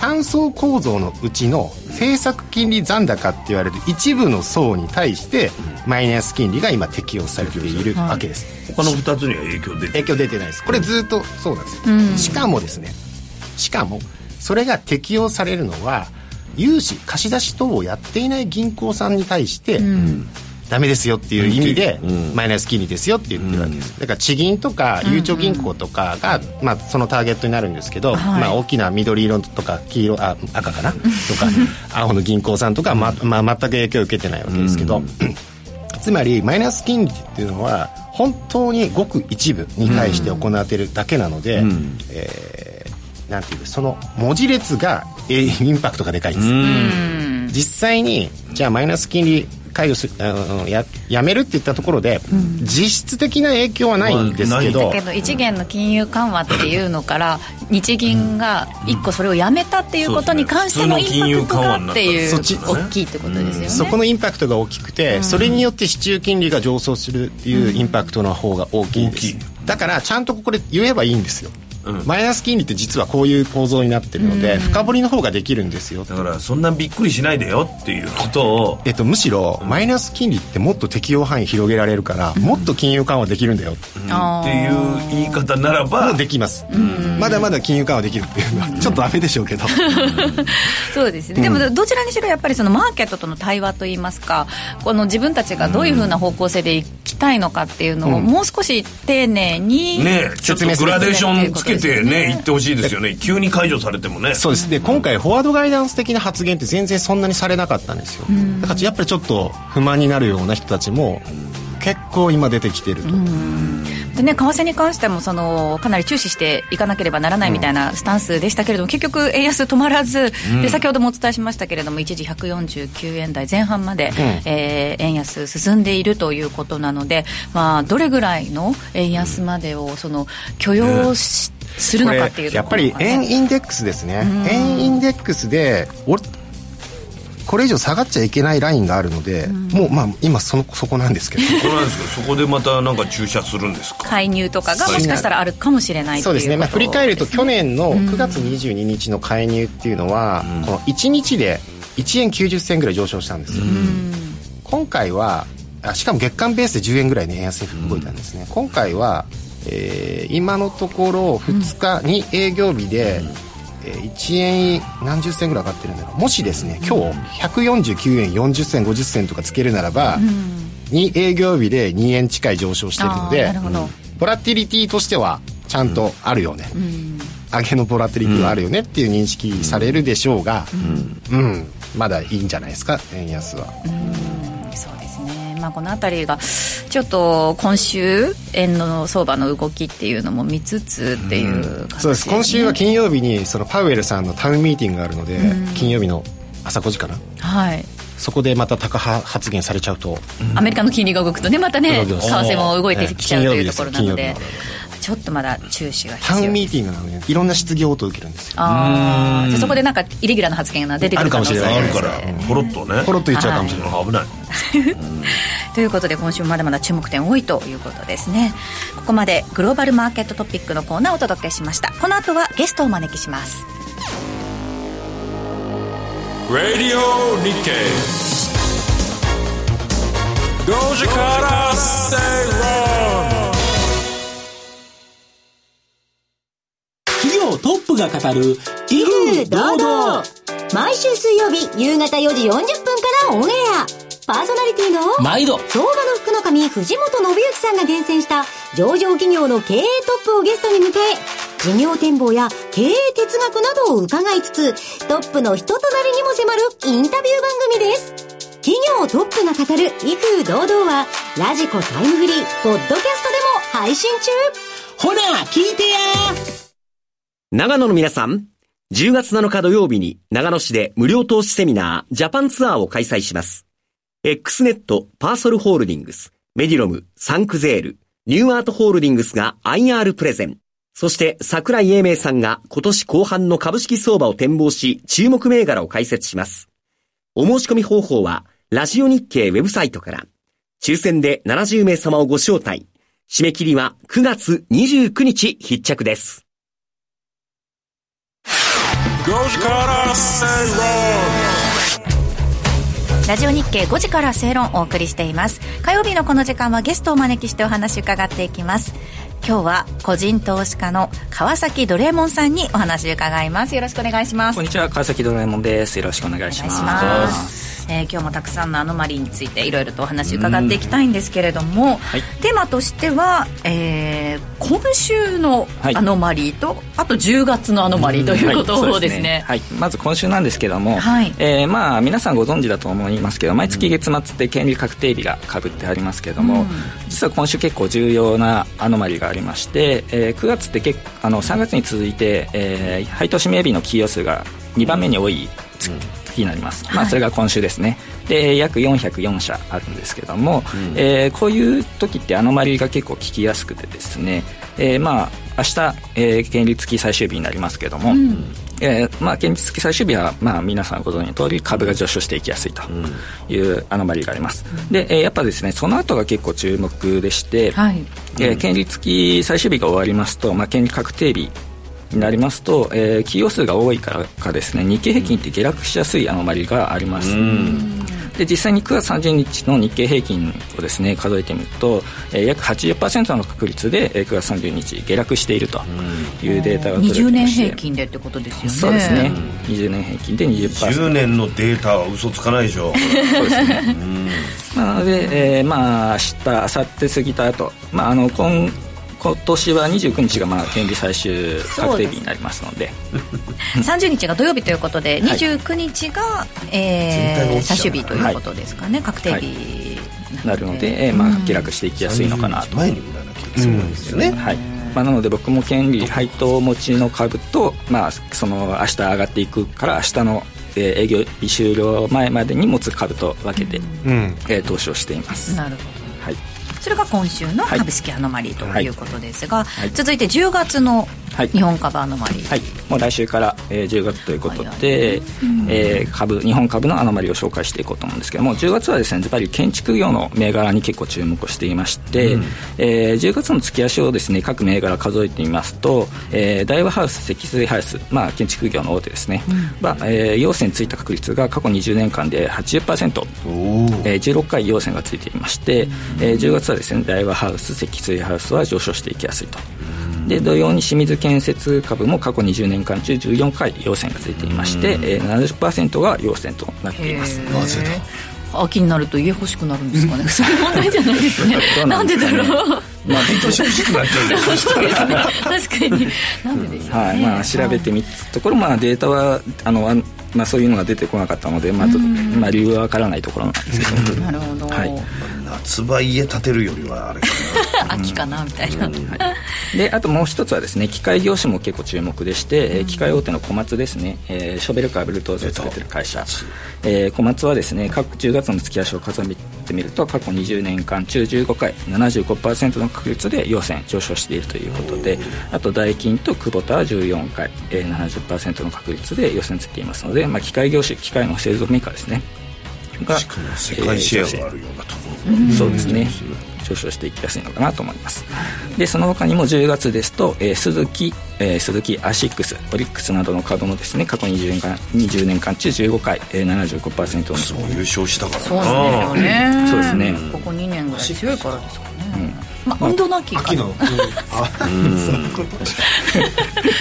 3層構造のうちの政策金利残高って言われる一部の層に対してマイナス金利が今適用されているわけです、他の2つには影響出て影響出てないです。これずっとそうなんです。よ、しかもですねしかもそれが適用されるのは融資貸し出し等をやっていない銀行さんに対して、ダメですよっていう意味で、マイナス金利ですよって言ってるわけです、だから地銀とかゆうちょ銀行とかが、まあ、そのターゲットになるんですけど、まあ、大きな緑色とか黄色あ赤かな？[LAUGHS] とか青の銀行さんとかは、ままあ、全く影響を受けてないわけですけど、[CLEARS THROAT] つまりマイナス金利っていうのは本当にごく一部に対して行っているだけなので、えーなんていうその文字列が、えーインパクトがでかいんです、実際にじゃあマイナス金利解除するあのややめるって言ったところで、実質的な影響はないんですけど、だけど一元の金融緩和っていうのから日銀が一個それをやめたっていうことに関してのインパクトがっていう大きいってことですよね。そこのインパクトが大きくて、それによって市中金利が上昇するっていうインパクトの方が大きいです、だからちゃんとこれ言えばいいんですよ、マイナス金利って実はこういう構造になってるので、深掘りの方ができるんですよ。だからそんなびっくりしないでよっていうことを。えっと、むしろマイナス金利ってもっと適用範囲広げられるから、もっと金融緩和できるんだよ。あっていう言い方ならば。もうできます、まだまだ金融緩和できるっていうのはちょっとダメでしょうけど、そうですね、でもどちらにしろやっぱりそのマーケットとの対話といいますかこの自分たちがどういうふうな方向性でいきたいのかっていうのをもう少し丁寧に、ねちょっとグラデーションつけてね言ってほしいですよね。[LAUGHS] 急に解除されてもね。そうです。で今回フォワードガイダンス的な発言って全然そんなにされなかったんですよ。だからやっぱりちょっと不満になるような人たちも結構今出てきてると、でね、為替に関してもそのかなり注視していかなければならないみたいなスタンスでしたけれども、結局、円安止まらず、で先ほどもお伝えしましたけれども一時149円台前半まで、えー円安進んでいるということなので、まあ、どれぐらいの円安までをその許容し、するのかっていうとやっぱり円インデックスですね、円インデックスでおこれ以上下がっちゃいけないラインがあるので、もうまあ今そのそこなんですけど。これなんですけどそこでまたなんか注射するんですか？介入とかがもしかしたらあるかもしれないといううそですね、まあ、振り返ると去年の9月22日の介入っていうのは、この1日で1円90銭ぐらい上昇したんですよ、今回はあしかも月間ベースで10円ぐらいね円安に動いたんですね、今回は、えー今のところ2日に営業日で、えー1円何十銭ぐらい上がってるんだろう。もしですね今日149円40銭50銭とかつけるならば、に営業日で2円近い上昇してるのでボラティリティとしてはちゃんとあるよね、上げのボラティリティはあるよねっていう認識されるでしょうが、うん。まだいいんじゃないですか円安は。そうですね、まあ、この辺りがちょっと今週円の相場の動きっていうのも見つつっていう感じそうです。今週は金曜日にそのパウエルさんのタウンミーティングがあるので、金曜日の朝5時かな。はい。そこでまた高派発言されちゃうと、アメリカの金利が動くとねまたね為替も動いてきちゃうというところなので。金曜日ですちょっとまだ注視がタウ必要ンミーティングなのでいろんな質疑応答を受けるんですよ。ああじゃあそこでなんかイレギュラーな発言が出てくる可能性あるあるかがあるから。らポロッとね。ポロッと言っちゃうかもしれない、危ない。ということで今週もまだまだ注目点多いということですね。ここまでグローバルマーケットトピックのコーナーをお届けしました。この後はゲストをお招きします。Radio Nikkei. 5時から正論トップが語る威風堂々。毎週水曜日夕方4時40分からオンエア。パーソナリティの毎度。相場の福の神藤本信之さんが厳選した上場企業の経営トップをゲストに迎え事業展望や経営哲学などを伺いつつトップの人となりにも迫るインタビュー番組です。企業トップが語る威風堂々はラジコタイムフリーポッドキャストでも配信中。ほら聞いてや長野の皆さん、10月7日土曜日に長野市で無料投資セミナージャパンツアーを開催します。X ネット、パーソルホールディングス、メディロム、サンクゼール、ニューアートホールディングスが IR プレゼン。そして桜井英明さんが今年後半の株式相場を展望し、注目銘柄を解説します。お申し込み方法は、ラジオ日経ウェブサイトから、抽選で70名様をご招待。締め切りは9月29日必着です。5時から正ラジオ日経5時から正論をお送りしています。火曜日のこの時間はゲストをお招きしてお話伺っていきます。今日は個人投資家の川崎ドレモンさんにお話伺います。よろしくお願いします。こんにちは川崎ドラえもんです。よろしくお願いしますえー今日もたくさんのアノマリーについていろいろとお話伺っていきたいんですけれども、はい。テーマとしては、えー今週のはい。アノマリーと、あと10月のアノマリーとい。うことはいですね,、はい、まず今週なんですけども、はい。えーまあ皆さんご存知だと思いますけど毎月月末って権利確定日がかぶってありますけども、実は今週結構重要なアノマリがありまして、えー9月って結あの3月に続いて、えー配当指名日の企業数が2番目に多い月,、になります、まあ、それが今週ですね。で約404社あるんですけども、えーこういう時ってアノマリが結構聞きやすくてですね、えーまあ明日、えー、権利付き最終日になりますけども、えーまあ、現実付き最終日は、まあ、皆さんご存知の通り株が上昇していきやすいというアノマリーがあります、で、えーやっぱですねその後が結構注目でして、はい。えー権利付き最終日が終わりますと、まあ、権利確定日になりますと、えー企業数が多いからかですね日経平均って下落しやすいアノマリーがあります、で実際に9月30日の日経平均をですね数えてみると、えー約80%の確率で、えー9月30日下落しているというデータが取れて20年まして。平均でってことですよね。そうですね、20年平均で20% 10年のデータは嘘つかないでしょ。そうですね。なので、えーまあ明日明後日過ぎた後、まああの今今年は29日がまあ権利最終確定日になりますので、[LAUGHS] 30日が土曜日ということで、はい。29日が、え全体がー、最終日ということですかね、確定日なるので、えーまあ下落していきやすいのかなと。前に売らなきゃそうなんですよね、はい。まあなので僕も権利配当持ちの株と、まあその明日上がっていくから明日のえー営業日終了前までに持つ株と分けて、うん。えー投資をしています。なるほど。はい。それが今週のはい。株式アノマリーということですが、はい。続いて10月のはい。日本株アノマリー、はい、もう来週から、えー10月ということで、えー株日本株のアノマリを紹介していこうと思うんですけども10月はですねやっぱり建築業の銘柄に結構注目をしていまして、えー10月の月足をですね各銘柄数えてみますと、えー大和ハウス積水ハウス、まあ、建築業の大手ですね、は、えー陽線ついた確率が過去20年間で80%、えー16回陽線がついていまして、えー10月はですね大和ハウス積水ハウスは上昇していきやすいと。で同様に清水建設株も過去20年間中14回陽線がついていまして、えー、70%が陽線となっています。なぜだ。秋になると家欲しくなるんですかね。[LAUGHS] そういう問題じゃないですね。なんでだろうまあ毎年欲しくなっちゃうそ確かに。なんででしょうね、はい。まあ、調べてみたところ、まあ、データはあの、あまあ、そういうのが出てこなかったので、まあ、とまあ理由はわからないところなんですけど、なるほど、はい。夏場家建てるよりはあれか秋かなみたいな、であともう一つはですね機械業種も結構注目でして、えー機械大手の小松ですね、えーショベルカーブルトーズを作ってる会社、えー小松はですね各10月の月足を数えてみると過去20年間中15回75%の確率で陽線上昇しているということであとダイキンとクボタは14回、えー、70%の確率で陽線ついていますので、まあ、機械業種機械の製造メーカーですね。がしかも世界シェアがあるようなとこそうですね。上昇していきやすいのかなと思います。でその他にも10月ですと、えー、スズキ、えー、スズキアシックスオリックスなどの株もですね過去20年間 ,20 年間中15回、えー、75%の。そう優勝したからそうですよね。そうですね。ここ2年ぐらい強いからですかね、まあ運動の秋？か秋の、うん。あ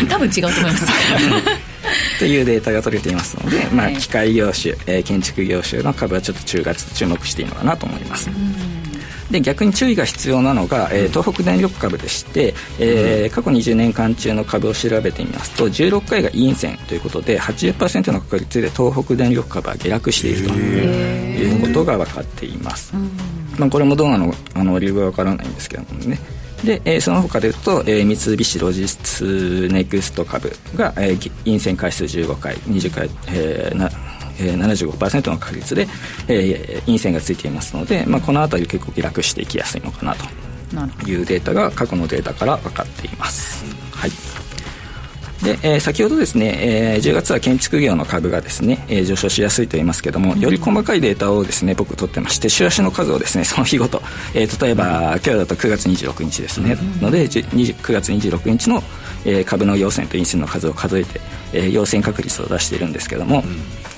多分違うと思います。[LAUGHS] というデータが取れていますので、まあ、はい機械業種、えー建築業種の株はちょっと10月注目していいのかなと思います、で逆に注意が必要なのが、えー東北電力株でして、えー過去20年間中の株を調べてみますと16回が陰線ということで80%の確率で東北電力株は下落しているということが分かっています、まあ、これもどうなのあの理由は分からないんですけどもね。で、えーその他でいうと、えー三菱ロジスネクスト株が、えー陰線回数15回20回、えーなえー、75%の確率で、えー陰線がついていますので、まあ、この辺り結構下落していきやすいのかなと。いうデータが過去のデータから分かっています、はい、で、えー、先ほどですね、えー、10月は建築業の株がですね、えー、上昇しやすいと言いますけども、より細かいデータをですね僕取ってまして週足の数をですねその日ごと、えー、例えば今日だと9月26日ですね、ので9月26日の、えー、株の陽線と陰線の数を数えて、えー、陽線確率を出しているんですけども、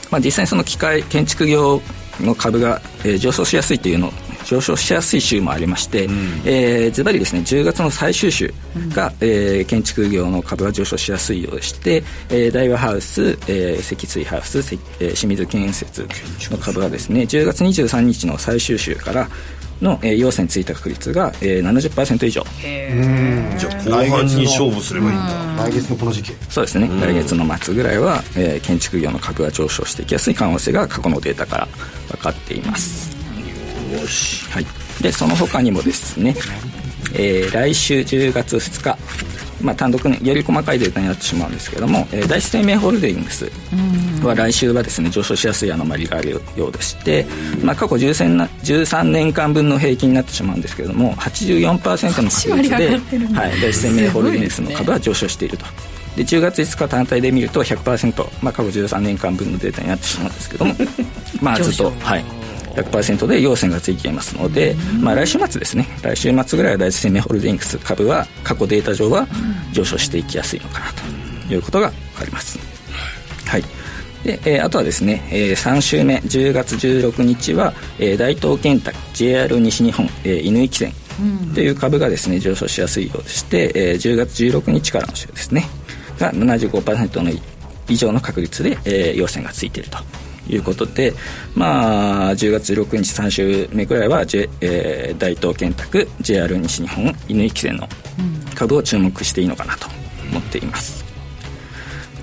まあ、実際にその機械建築業の株が、えー、上昇しやすいというの上昇しやすい週もありまして、うん、えー、ずばりですね10月の最終週が、うん、えー、建築業の株が上昇しやすいようでして、えー、大和ハウス、えー、積水ハウス、えー、清水建設の株がですね10月23日の最終週からの、えー、陽線ついた確率が、えー、70%以上。じゃあ後半に勝負すればいいんだ。来月のこの時期。そうですね。来月の末ぐらいは、えー、建築業の株が上昇していきやすい可能性が過去のデータから分かっていますよし、はい、でその他にもですね、えー、来週10月2日まあ、単独ねより細かいデータになってしまうんですけども、えー、第一生命ホールディングスは来週はですね上昇しやすいアノマリがあるようでして、まあ、過去13 13年間分の平均になってしまうんですけれども84%の確率で、はい、第一生命ホールディングスの株は上昇していると。で10月5日単体で見ると100%、まあ、過去13年間分のデータになってしまうんですけども [LAUGHS] まあずっと、はい、100%で陽線がついていますので、まあ、来週末ですね。来週末ぐらいは第一生命ホールディングス株は過去データ上は上昇していきやすいのかなということが分かります、はい。で、えー、あとはですね、えー、3週目10月16日は、えー、大東建託 JR 西日本、えー、犬行線という株がですね上昇しやすいようでして、えー、10月16日からの週ですね。が75%の以上の確率で、えー、陽線がついていると。いうことで、まあ、10月16日3週目ぐらいは、J えー、大東建託 JR 西日本犬行線の株を注目していいのかなと思っています。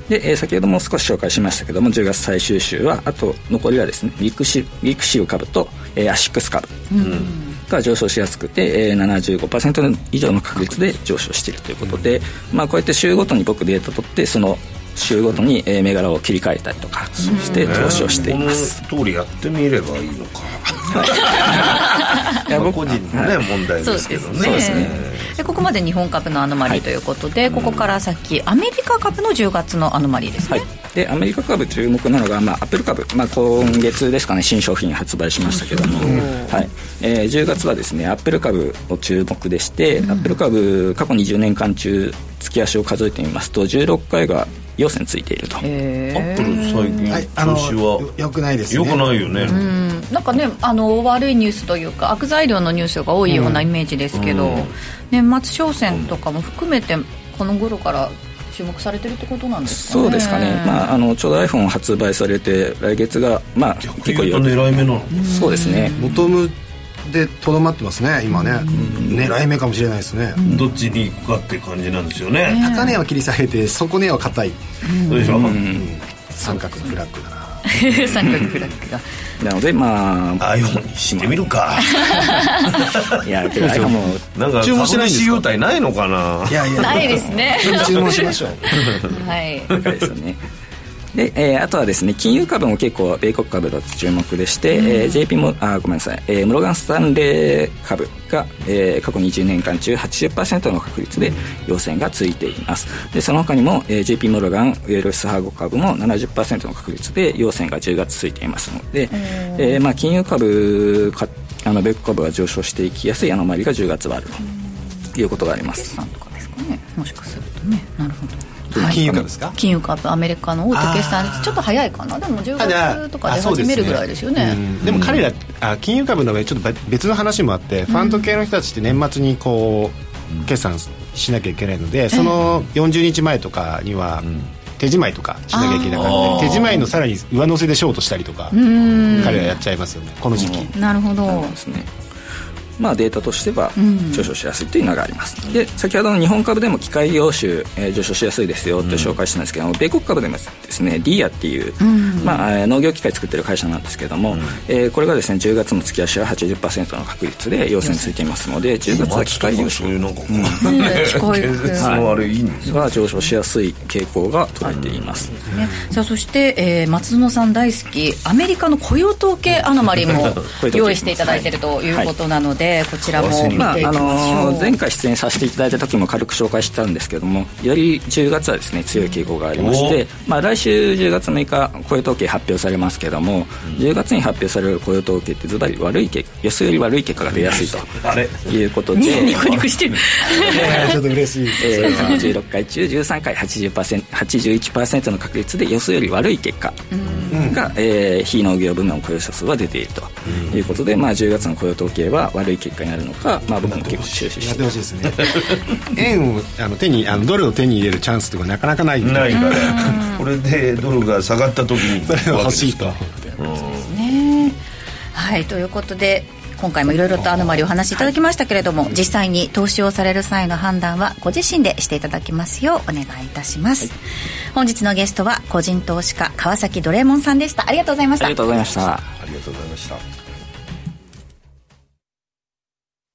で、えー、先ほども少し紹介しましたけども10月最終週はあと残りはですねリクシリクシル株と、えー、アシックス株、が上昇しやすくて、えー、75%以上の確率で上昇しているということで、まあ、こうやって週ごとに僕データ取ってその週ごとに銘柄を切り替えたりとかして投資をしています、この通りやってみればいいのか。い。[LAUGHS] や僕個人のね、問題ですけどね。そうですね。でここまで日本株のアノマリということで、はい、ここから先アメリカ株の10月のアノマリですね、はい、でアメリカ株注目なのが、まあ、アップル株、まあ、今月ですかね新商品発売しましたけども、はい。えー、10月はですねアップル株を注目でして、うん、アップル株過去20年間中月足を数えてみますと16回が陽線ついていると。アップル最近調子は？よくないですよくないよね。なんかねあの悪いニュースというか悪材料のニュースが多いようなイメージですけど、年末商戦とかも含めてこの頃から注目されてるってことなんですかね。そうですかね、まあ、あのちょうど iPhone 発売されて来月が、まあ、結構狙い目なの？そうですね。ボトムでとどまってますね今ね、狙い目かもしれないですね、どっちに行くかっていう感じなんですよね。高値は切り下げて底値は硬い、そうでしょ、う三角のフラッグだな。[LAUGHS] 三角フラッグが。[LAUGHS] なのでまあ iPhone にしてみるか。[LAUGHS] いやけど iPhone もなんか注文しない優待ないのかな？いやいや。ないですね。注文しましょう。はい。ですねで、えー、あとはですね金融株も結構米国株だと注目でして、うん、えー、JP もあごめんなさい、えー、モロガン・スタンレー株が、えー、過去20年間中80%の確率で陽線がついています。でその他にも、えー、JP モロガンウェルスハーゴ株も70%の確率で陽線が10月ついていますので、えーまあ、金融株かあの米国株が上昇していきやすいアノマリが10月はあるということがあります。決算とかですかね。もしかするとねなるほど金融株ですか？金融株アメリカの大手決算ちょっと早いかな？でも10月とか出始めるぐらいですよね。でも彼らあ金融株の上ちょっと別の話もあってファンド系の人たちって年末にこう決算しなきゃいけないのでその40日前とかには手仕舞いとかしなきゃいけなかった手仕舞いのさらに上乗せでショートしたりとか彼らやっちゃいますよね。この時期。なるほど。ですねまあ、データとしては上昇しやすいというのがあります、うん、で先ほどの日本株でも機械業種、えー、上昇しやすいですよって紹介したんですけども、米国株でもですねディーアっていう、うん、まあ、農業機械作ってる会社なんですけども、うん、えー、これがですね10月の月足は80%の確率で陽線ついていますので10月は機械業種、うん。は上昇しやすい傾向が捉えています、ね、さあそして、えー、松野さん大好き。アメリカの雇用統計アノマリも [LAUGHS] 用意していただいているということなので、でこちらも見ていきましょう、まああのー前回出演させていただいた時も軽く紹介したんですけどもより10月はですね強い傾向がありまして、まあ、来週10月6日雇用統計発表されますけども、10月に発表される雇用統計ってズバリ悪い結予想より悪い結果が出やすいとあれ？いうことで。ニコニコしてる。ちょっと嬉しい。えー、36回中13回80% 81%の確率で予想より悪い結果が、えー非農業部門雇用者数は出ているということで、まあ、10月の雇用統計は悪い結果になるのか、まあ、僕も結構終始やっしててほしいですね。[LAUGHS] 円をあの手にあのドルを手に入れるチャンスとかなかなかないないから。これでドルが下がった時にそれは欲しいと。ね。はいということで今回もいろいろとアノマリお話しいただきましたけれども実際に投資をされる際の判断はご自身でしていただきますようお願いいたします、本日のゲストは個人投資家川崎ドレーモンさんでした。ありがとうございました。ありがとうございました。ありがとうございました。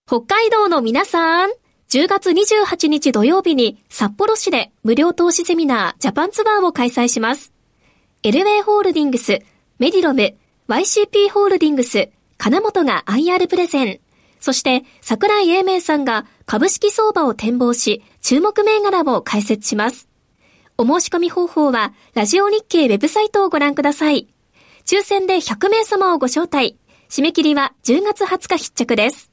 北海道の皆さん、10月28日土曜日に札幌市で無料投資セミナージャパンツアーを開催します。エルウェイホールディングス、メディロム、YCP ホールディングス、金本が IR プレゼン。そして桜井英明さんが株式相場を展望し、注目銘柄を解説します。お申し込み方法は、ラジオ日経ウェブサイトをご覧ください。抽選で100名様をご招待。締め切りは10月20日必着です。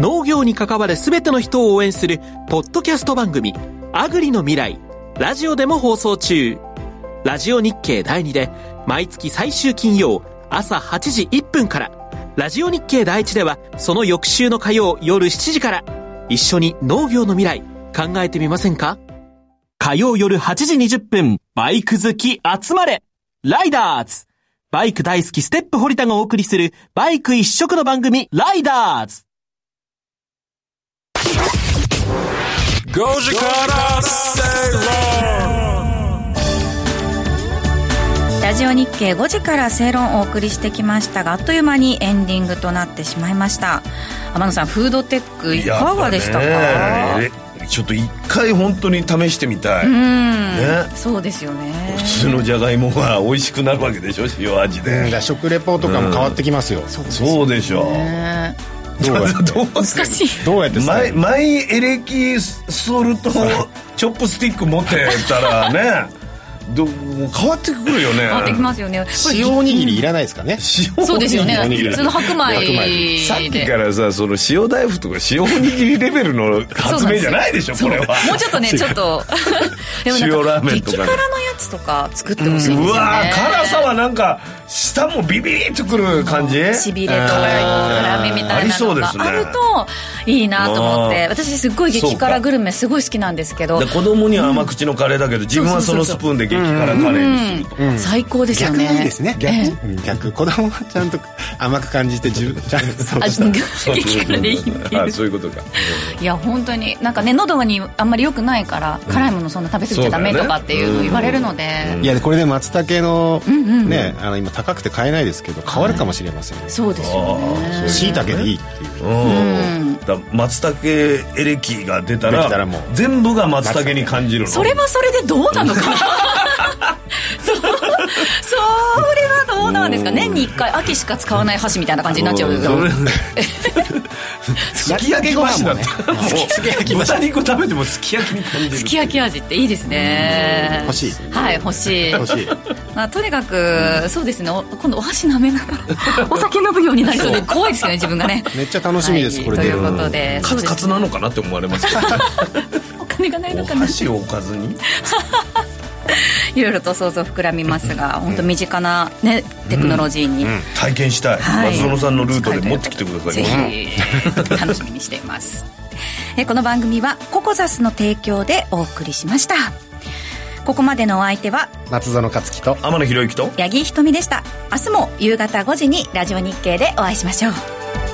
農業に関わる全ての人を応援するポッドキャスト番組「アグリの未来」ラジオでも放送中ラジオ日経第2で毎月最終金曜朝8時1分からラジオ日経第1ではその翌週の火曜夜7時から一緒に農業の未来考えてみませんか？火曜夜8時20分バイク好き集まれ。ライダーズ。バイク大好きステップ堀田がお送りするバイク一色の番組ライダーズ。5時から正論ラジオ日経5時から正論をお送りしてきましたがあっという間にエンディングとなってしまいました。天野さんフードテックいかがでしたか？ちょっと一回本当に試してみたい、うん、ね。そうですよね。普通のじゃがいもが美味しくなるわけでしょ塩味で、うん食レポとかも変わってきますよ、そうでしょね。どうやってどう難しいどうやってマイマイエレキソルトチョップスティック持ってたらねど変わってくるよね。変わってきますよね。塩おにぎりいらないですかね？塩そうですよね。おにぎり。普通の白米さっきでからさその塩大福とか塩おにぎりレベルの発明じゃないでしょこれは。もうちょっとねちょっと。[LAUGHS] でもなんか塩ラーメンとか激辛のやつとか作ってほしいですよね。うわー辛さはなんか舌もビビリっとくる感じ？しびれと辛みみたいなのがあるといいなと思って。私すっごい激辛グルメすごい好きなんですけど。で子供には甘口のカレーだけど自分はそのスプーンで激辛カレーにすると。うん最高ですよね。逆にですね。逆,、えうん。逆。子供はちゃんと甘く感じて自分 [LAUGHS] ちゃんとそうあそう激辛でいいっていうあそういうことか。いや本当になんかね喉にあんまり良くないから、辛いものそんな食べ過ぎちゃダメとかっていうの言われるので、いやこれで松茸の、んうんねあの今高くて買えないですけど変わるかもしれませんねそうですよね。しいたけでいいっていう。うん。だ松茸エレキが出たらもう。全部が松茸に感じるの。それはそれでどうなのかなはどうなんですか年に1回秋しか使わない箸みたいな感じになっちゃうすき焼き箸だった。も [LAUGHS] うすき焼き箸。豚肉食べてもすき焼きに感じる。すき焼き味っていいですね。欲しい。はい欲しい。欲しい。まあ、とにかくそうですね。お今度お箸舐めながら [LAUGHS] お酒飲むようになりそう。で怖いですよね自分がね。めっちゃ楽しみです、これということでカツカツなのかなって思われます。[LAUGHS] お金がないのおかな。箸を置かずにいろいろと想像膨らみますが本当身近な、ね、テクノロジーに、体験したい、はい。松園さんのルートで持ってきてくださいぜひ [LAUGHS] 楽しみにしています。えこの番組はココザスの提供でお送りしました。ここまでのお相手は松園克樹と天野博之と八木ひとみでした。明日も夕方5時にラジオ日経でお会いしましょう